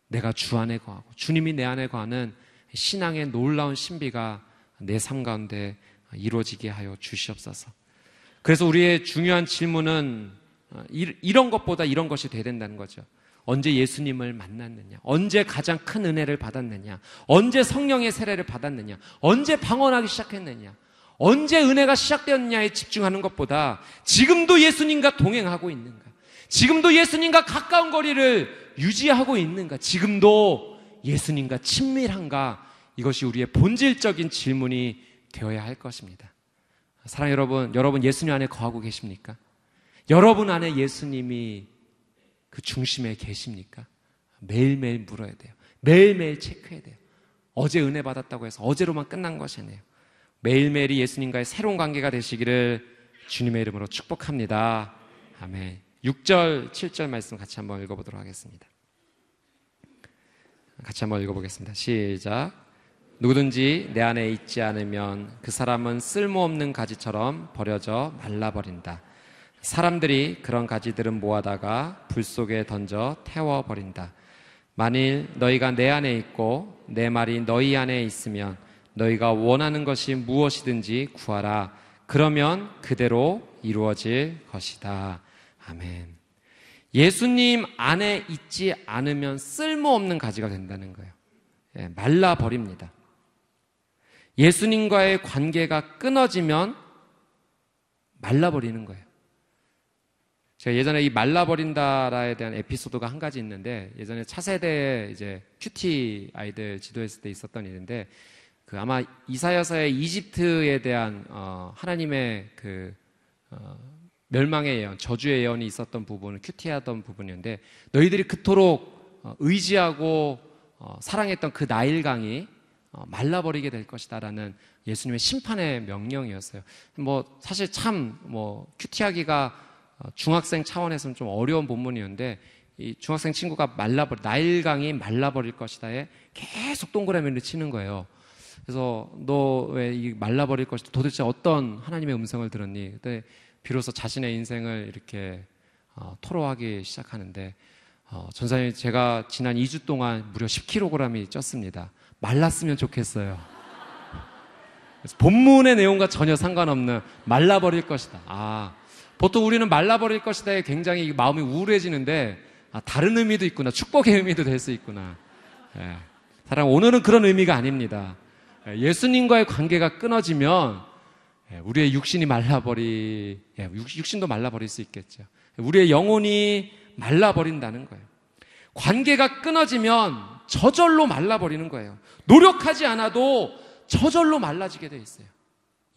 내가 주 안에 거하고 주님이 내 안에 거하는 신앙의 놀라운 신비가 내 삶 가운데 이루어지게 하여 주시옵소서. 그래서 우리의 중요한 질문은 이런 것보다 이런 것이 돼야 된다는 거죠. 언제 예수님을 만났느냐? 언제 가장 큰 은혜를 받았느냐? 언제 성령의 세례를 받았느냐? 언제 방언하기 시작했느냐? 언제 은혜가 시작되었느냐에 집중하는 것보다 지금도 예수님과 동행하고 있는가? 지금도 예수님과 가까운 거리를 유지하고 있는가? 지금도 예수님과 친밀한가? 이것이 우리의 본질적인 질문이 되어야 할 것입니다. 사랑 여러분, 여러분 예수님 안에 거하고 계십니까? 여러분 안에 예수님이 그 중심에 계십니까? 매일매일 물어야 돼요. 매일매일 체크해야 돼요. 어제 은혜 받았다고 해서 어제로만 끝난 것이 아니에요. 매일매일이 예수님과의 새로운 관계가 되시기를 주님의 이름으로 축복합니다. 아멘. 6절, 7절 말씀 같이 한번 읽어보도록 하겠습니다. 같이 한번 읽어보겠습니다. 시작. 누구든지 내 안에 있지 않으면 그 사람은 쓸모없는 가지처럼 버려져 말라버린다. 사람들이 그런 가지들은 모아다가 불 속에 던져 태워버린다. 만일 너희가 내 안에 있고 내 말이 너희 안에 있으면 너희가 원하는 것이 무엇이든지 구하라. 그러면 그대로 이루어질 것이다. 아멘. 예수님 안에 있지 않으면 쓸모없는 가지가 된다는 거예요. 예, 말라버립니다. 예수님과의 관계가 끊어지면 말라버리는 거예요. 제가 예전에 이 말라버린다라에 대한 에피소드가 한 가지 있는데 예전에 차세대 이제 큐티 아이들 지도했을 때 있었던 일인데 그 아마 이사야서의 이집트에 대한 어, 하나님의 그 어, 멸망의 예언, 저주의 예언이 있었던 부분을 큐티하던 부분이었는데 너희들이 그토록 어, 의지하고 어, 사랑했던 그 나일강이 어, 말라버리게 될 것이다라는 예수님의 심판의 명령이었어요. 뭐 사실 참 뭐 큐티하기가 어, 중학생 차원에서는 좀 어려운 본문이었는데 이 중학생 친구가 말라버리 나일강이 말라버릴 것이다에 계속 동그라미를 치는 거예요. 그래서 너 왜 이 말라버릴 것이다 도대체 어떤 하나님의 음성을 들었니? 그때 비로소 자신의 인생을 이렇게 어, 토로하기 시작하는데 어, 전사님 제가 지난 2주 동안 무려 10kg이 쪘습니다. 말랐으면 좋겠어요. 본문의 내용과 전혀 상관없는 말라버릴 것이다. 아, 보통 우리는 말라버릴 것이다에 굉장히 마음이 우울해지는데 아, 다른 의미도 있구나. 축복의 의미도 될 수 있구나. 예. 사랑 오늘은 그런 의미가 아닙니다. 예, 예수님과의 관계가 끊어지면 예, 우리의 육신이 말라버리, 예, 육신도 말라버릴 수 있겠죠. 우리의 영혼이 말라버린다는 거예요. 관계가 끊어지면 저절로 말라버리는 거예요. 노력하지 않아도 저절로 말라지게 돼 있어요.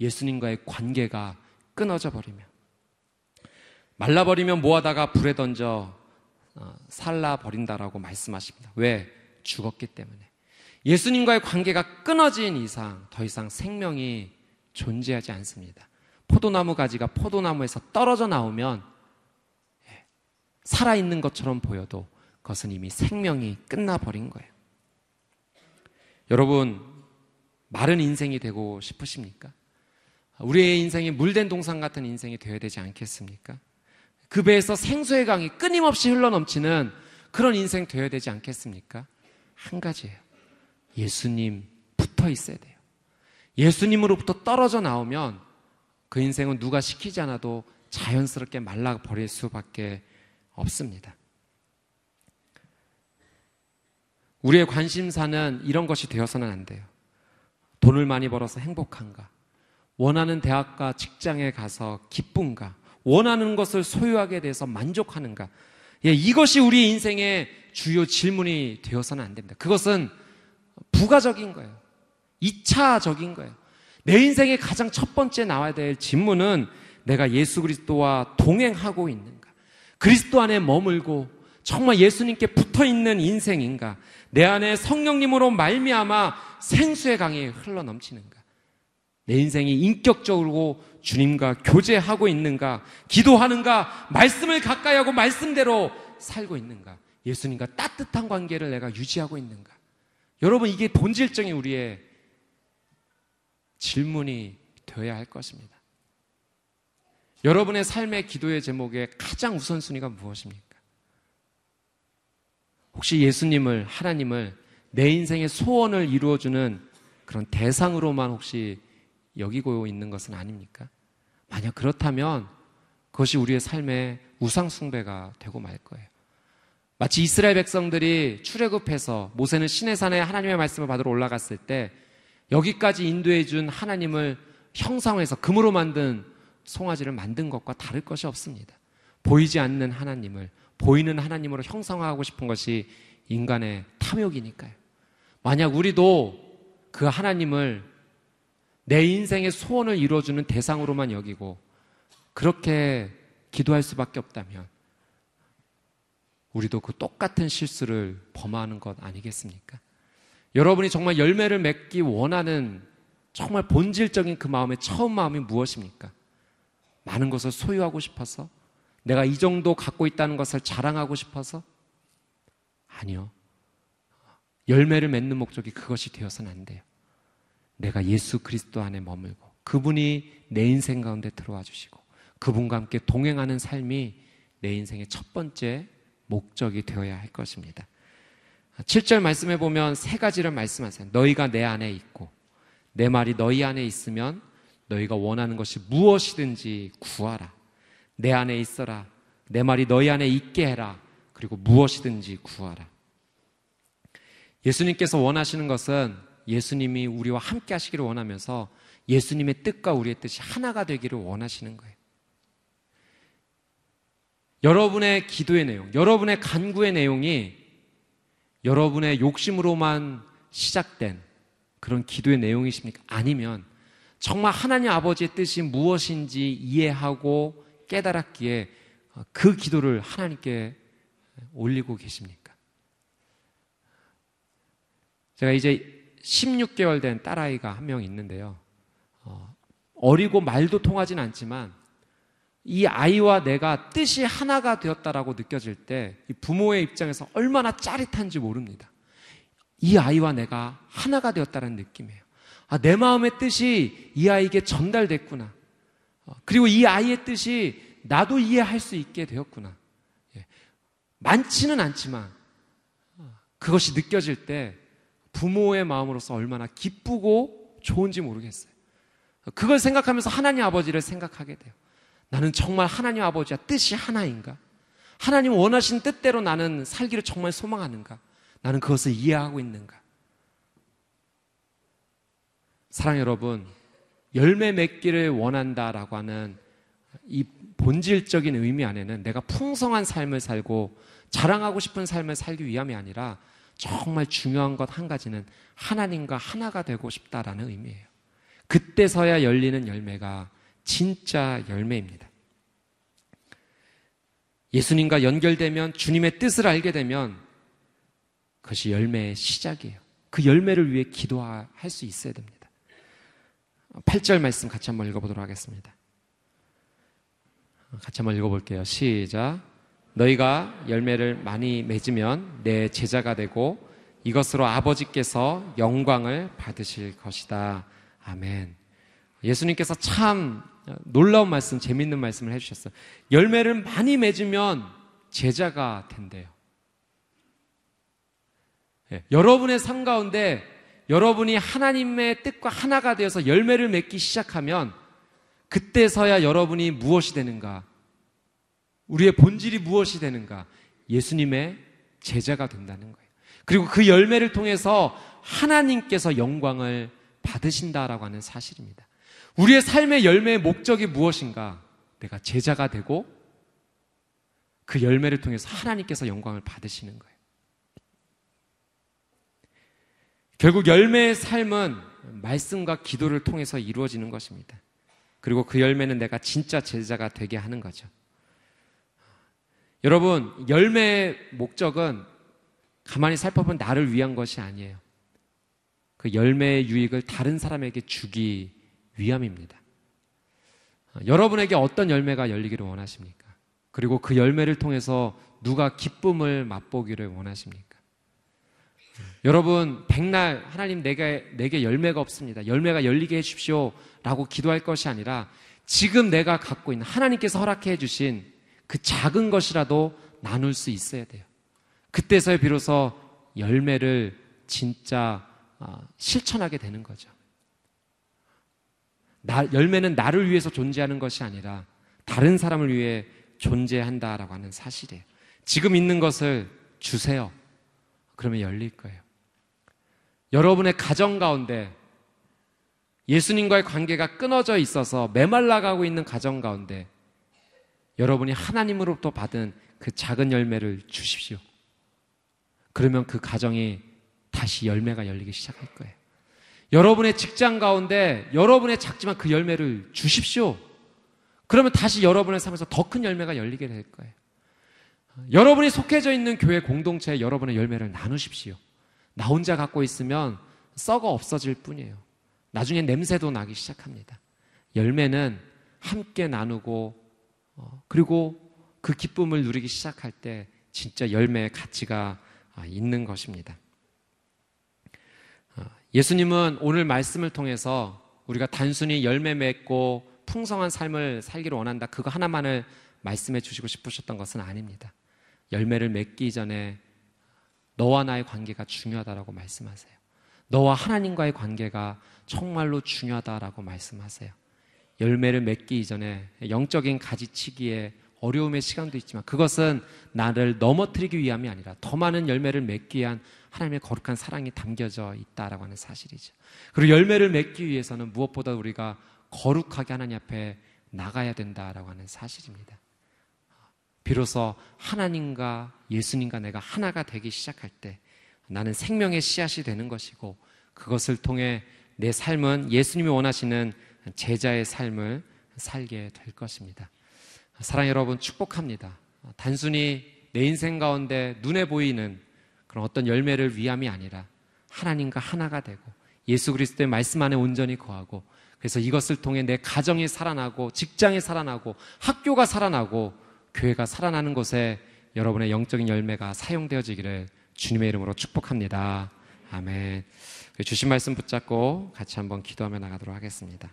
예수님과의 관계가 끊어져 버리면. 말라버리면 뭐하다가 불에 던져 어, 살라 버린다라고 말씀하십니다. 왜? 죽었기 때문에. 예수님과의 관계가 끊어진 이상 더 이상 생명이 존재하지 않습니다. 포도나무 가지가 포도나무에서 떨어져 나오면 예, 살아있는 것처럼 보여도 그것은 이미 생명이 끝나버린 거예요. 여러분, 마른 인생이 되고 싶으십니까? 우리의 인생이 물된 동상 같은 인생이 되어야 되지 않겠습니까? 그 배에서 생수의 강이 끊임없이 흘러넘치는 그런 인생 되어야 되지 않겠습니까? 한 가지예요. 예수님 붙어 있어야 돼요. 예수님으로부터 떨어져 나오면 그 인생은 누가 시키지 않아도 자연스럽게 말라 버릴 수밖에 없습니다. 우리의 관심사는 이런 것이 되어서는 안 돼요. 돈을 많이 벌어서 행복한가? 원하는 대학과 직장에 가서 기쁜가? 원하는 것을 소유하게 돼서 만족하는가? 예, 이것이 우리 인생의 주요 질문이 되어서는 안 됩니다. 그것은 부가적인 거예요. 2차적인 거예요. 내 인생의 가장 첫 번째 나와야 될 질문은 내가 예수 그리스도와 동행하고 있는가? 그리스도 안에 머물고 정말 예수님께 붙어 있는 인생인가? 내 안에 성령님으로 말미암아 생수의 강이 흘러 넘치는가? 내 인생이 인격적으로 주님과 교제하고 있는가? 기도하는가? 말씀을 가까이 하고 말씀대로 살고 있는가? 예수님과 따뜻한 관계를 내가 유지하고 있는가? 여러분, 이게 본질적인 우리의 질문이 되어야 할 것입니다. 여러분의 삶의 기도의 제목의 가장 우선순위가 무엇입니까? 혹시 예수님을, 하나님을 내 인생의 소원을 이루어주는 그런 대상으로만 혹시 여기고 있는 것은 아닙니까? 만약 그렇다면 그것이 우리의 삶의 우상숭배가 되고 말 거예요. 마치 이스라엘 백성들이 출애굽해서 모세는 시내산에 하나님의 말씀을 받으러 올라갔을 때 여기까지 인도해 준 하나님을 형상화해서 금으로 만든 송아지를 만든 것과 다를 것이 없습니다. 보이지 않는 하나님을 보이는 하나님으로 형상화하고 싶은 것이 인간의 탐욕이니까요. 만약 우리도 그 하나님을 내 인생의 소원을 이루어주는 대상으로만 여기고 그렇게 기도할 수밖에 없다면 우리도 그 똑같은 실수를 범하는 것 아니겠습니까? 여러분이 정말 열매를 맺기 원하는 정말 본질적인 그 마음의 처음 마음이 무엇입니까? 많은 것을 소유하고 싶어서? 내가 이 정도 갖고 있다는 것을 자랑하고 싶어서? 아니요. 열매를 맺는 목적이 그것이 되어서는 안 돼요. 내가 예수 그리스도 안에 머물고 그분이 내 인생 가운데 들어와 주시고 그분과 함께 동행하는 삶이 내 인생의 첫 번째 목적이 되어야 할 것입니다. 7절 말씀해 보면 세 가지를 말씀하세요. 너희가 내 안에 있고 내 말이 너희 안에 있으면 너희가 원하는 것이 무엇이든지 구하라. 내 안에 있어라. 내 말이 너희 안에 있게 해라. 그리고 무엇이든지 구하라. 예수님께서 원하시는 것은 예수님이 우리와 함께 하시기를 원하면서 예수님의 뜻과 우리의 뜻이 하나가 되기를 원하시는 거예요. 여러분의 기도의 내용, 여러분의 간구의 내용이 여러분의 욕심으로만 시작된 그런 기도의 내용이십니까? 아니면 정말 하나님 아버지의 뜻이 무엇인지 이해하고 깨달았기에 그 기도를 하나님께 올리고 계십니까? 제가 이제 16개월 된 딸아이가 한 명 있는데요. 어, 어리고 말도 통하진 않지만 이 아이와 내가 뜻이 하나가 되었다라고 느껴질 때 부모의 입장에서 얼마나 짜릿한지 모릅니다. 이 아이와 내가 하나가 되었다는 느낌이에요. 아, 내 마음의 뜻이 이 아이에게 전달됐구나. 어, 그리고 이 아이의 뜻이 나도 이해할 수 있게 되었구나. 예. 많지는 않지만 어, 그것이 느껴질 때 부모의 마음으로서 얼마나 기쁘고 좋은지 모르겠어요. 그걸 생각하면서 하나님 아버지를 생각하게 돼요. 나는 정말 하나님 아버지와 뜻이 하나인가? 하나님 원하신 뜻대로 나는 살기를 정말 소망하는가? 나는 그것을 이해하고 있는가? 사랑 여러분, 열매 맺기를 원한다라고 하는 이 본질적인 의미 안에는 내가 풍성한 삶을 살고 자랑하고 싶은 삶을 살기 위함이 아니라 정말 중요한 것 한 가지는 하나님과 하나가 되고 싶다라는 의미예요. 그때서야 열리는 열매가 진짜 열매입니다. 예수님과 연결되면 주님의 뜻을 알게 되면 그것이 열매의 시작이에요. 그 열매를 위해 기도할 수 있어야 됩니다. 8절 말씀 같이 한번 읽어보도록 하겠습니다. 같이 한번 읽어볼게요. 시작. 너희가 열매를 많이 맺으면 내 제자가 되고 이것으로 아버지께서 영광을 받으실 것이다. 아멘. 예수님께서 참 놀라운 말씀, 재밌는 말씀을 해주셨어요. 열매를 많이 맺으면 제자가 된대요. 예, 여러분의 삶 가운데 여러분이 하나님의 뜻과 하나가 되어서 열매를 맺기 시작하면 그때서야 여러분이 무엇이 되는가? 우리의 본질이 무엇이 되는가? 예수님의 제자가 된다는 거예요. 그리고 그 열매를 통해서 하나님께서 영광을 받으신다라고 하는 사실입니다. 우리의 삶의 열매의 목적이 무엇인가? 내가 제자가 되고 그 열매를 통해서 하나님께서 영광을 받으시는 거예요. 결국 열매의 삶은 말씀과 기도를 통해서 이루어지는 것입니다. 그리고 그 열매는 내가 진짜 제자가 되게 하는 거죠. 여러분, 열매의 목적은 가만히 살펴보면 나를 위한 것이 아니에요. 그 열매의 유익을 다른 사람에게 주기 위함입니다. 여러분에게 어떤 열매가 열리기를 원하십니까? 그리고 그 열매를 통해서 누가 기쁨을 맛보기를 원하십니까? 여러분, 백날 하나님 내게, 내게 열매가 없습니다. 열매가 열리게 해주십시오. 라고 기도할 것이 아니라 지금 내가 갖고 있는 하나님께서 허락해 주신 그 작은 것이라도 나눌 수 있어야 돼요. 그때서야 비로소 열매를 진짜 아, 실천하게 되는 거죠. 나, 열매는 나를 위해서 존재하는 것이 아니라 다른 사람을 위해 존재한다라고 하는 사실이에요. 지금 있는 것을 주세요. 그러면 열릴 거예요. 여러분의 가정 가운데 예수님과의 관계가 끊어져 있어서 메말라가고 있는 가정 가운데 여러분이 하나님으로부터 받은 그 작은 열매를 주십시오. 그러면 그 가정이 다시 열매가 열리기 시작할 거예요. 여러분의 직장 가운데 여러분의 작지만 그 열매를 주십시오. 그러면 다시 여러분의 삶에서 더 큰 열매가 열리게 될 거예요. 여러분이 속해져 있는 교회 공동체에 여러분의 열매를 나누십시오. 나 혼자 갖고 있으면 썩어 없어질 뿐이에요. 나중에 냄새도 나기 시작합니다. 열매는 함께 나누고 어, 그리고 그 기쁨을 누리기 시작할 때 진짜 열매의 가치가 아, 있는 것입니다. 어, 예수님은 오늘 말씀을 통해서 우리가 단순히 열매 맺고 풍성한 삶을 살기를 원한다. 그거 하나만을 말씀해 주시고 싶으셨던 것은 아닙니다. 열매를 맺기 전에 너와 나의 관계가 중요하다라고 말씀하세요. 너와 하나님과의 관계가 정말로 중요하다라고 말씀하세요. 열매를 맺기 이전에 영적인 가지치기에 어려움의 시간도 있지만 그것은 나를 넘어뜨리기 위함이 아니라 더 많은 열매를 맺기 위한 하나님의 거룩한 사랑이 담겨져 있다라고 하는 사실이죠. 그리고 열매를 맺기 위해서는 무엇보다 우리가 거룩하게 하나님 앞에 나가야 된다라고 하는 사실입니다. 비로소 하나님과 예수님과 내가 하나가 되기 시작할 때 나는 생명의 씨앗이 되는 것이고 그것을 통해 내 삶은 예수님이 원하시는 제자의 삶을 살게 될 것입니다. 사랑 여러분 축복합니다. 단순히 내 인생 가운데 눈에 보이는 그런 어떤 열매를 위함이 아니라 하나님과 하나가 되고 예수 그리스도의 말씀 안에 온전히 거하고 그래서 이것을 통해 내 가정이 살아나고 직장이 살아나고 학교가 살아나고 교회가 살아나는 곳에 여러분의 영적인 열매가 사용되어지기를 주님의 이름으로 축복합니다. 아멘. 주신 말씀 붙잡고 같이 한번 기도하며 나가도록 하겠습니다.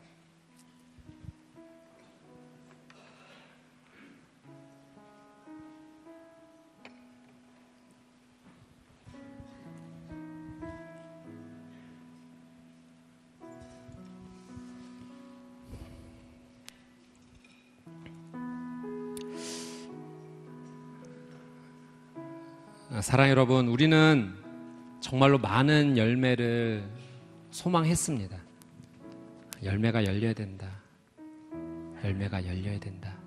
어, 사랑 여러분, 우리는 정말로 많은 열매를 소망했습니다. 열매가 열려야 된다. 열매가 열려야 된다.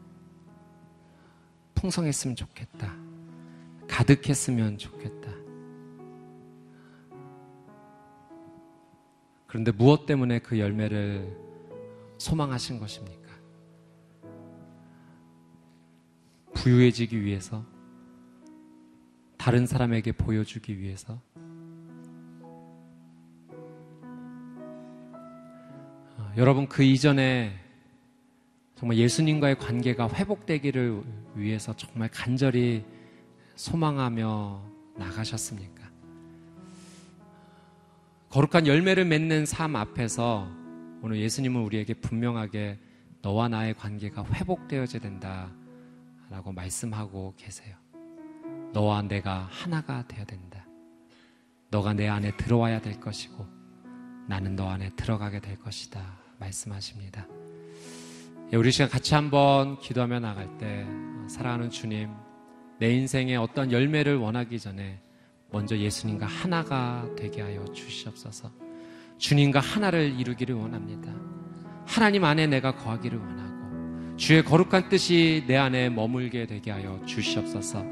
풍성했으면 좋겠다. 가득했으면 좋겠다. 그런데 무엇 때문에 그 열매를 소망하신 것입니까? 부유해지기 위해서 다른 사람에게 보여주기 위해서? 어, 여러분 그 이전에 정말 예수님과의 관계가 회복되기를 위해서 정말 간절히 소망하며 나가셨습니까? 거룩한 열매를 맺는 삶 앞에서 오늘 예수님은 우리에게 분명하게 너와 나의 관계가 회복되어야 된다 라고 말씀하고 계세요. 너와 내가 하나가 되어야 된다. 너가 내 안에 들어와야 될 것이고 나는 너 안에 들어가게 될 것이다. 말씀하십니다. 예, 우리 시간 같이 한번 기도하며 나갈 때 사랑하는 주님 내 인생에 어떤 열매를 원하기 전에 먼저 예수님과 하나가 되게 하여 주시옵소서. 주님과 하나를 이루기를 원합니다. 하나님 안에 내가 거하기를 원하고 주의 거룩한 뜻이 내 안에 머물게 되게 하여 주시옵소서.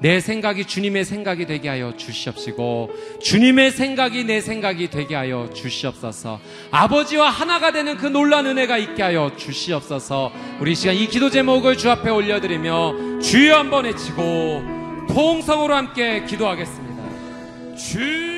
내 생각이 주님의 생각이 되게 하여 주시옵시고 주님의 생각이 내 생각이 되게 하여 주시옵소서. 아버지와 하나가 되는 그 놀란 은혜가 있게 하여 주시옵소서. 우리 시간 이 기도 제목을 주 앞에 올려드리며 주여 한번 외치고 통성으로 함께 기도하겠습니다. 주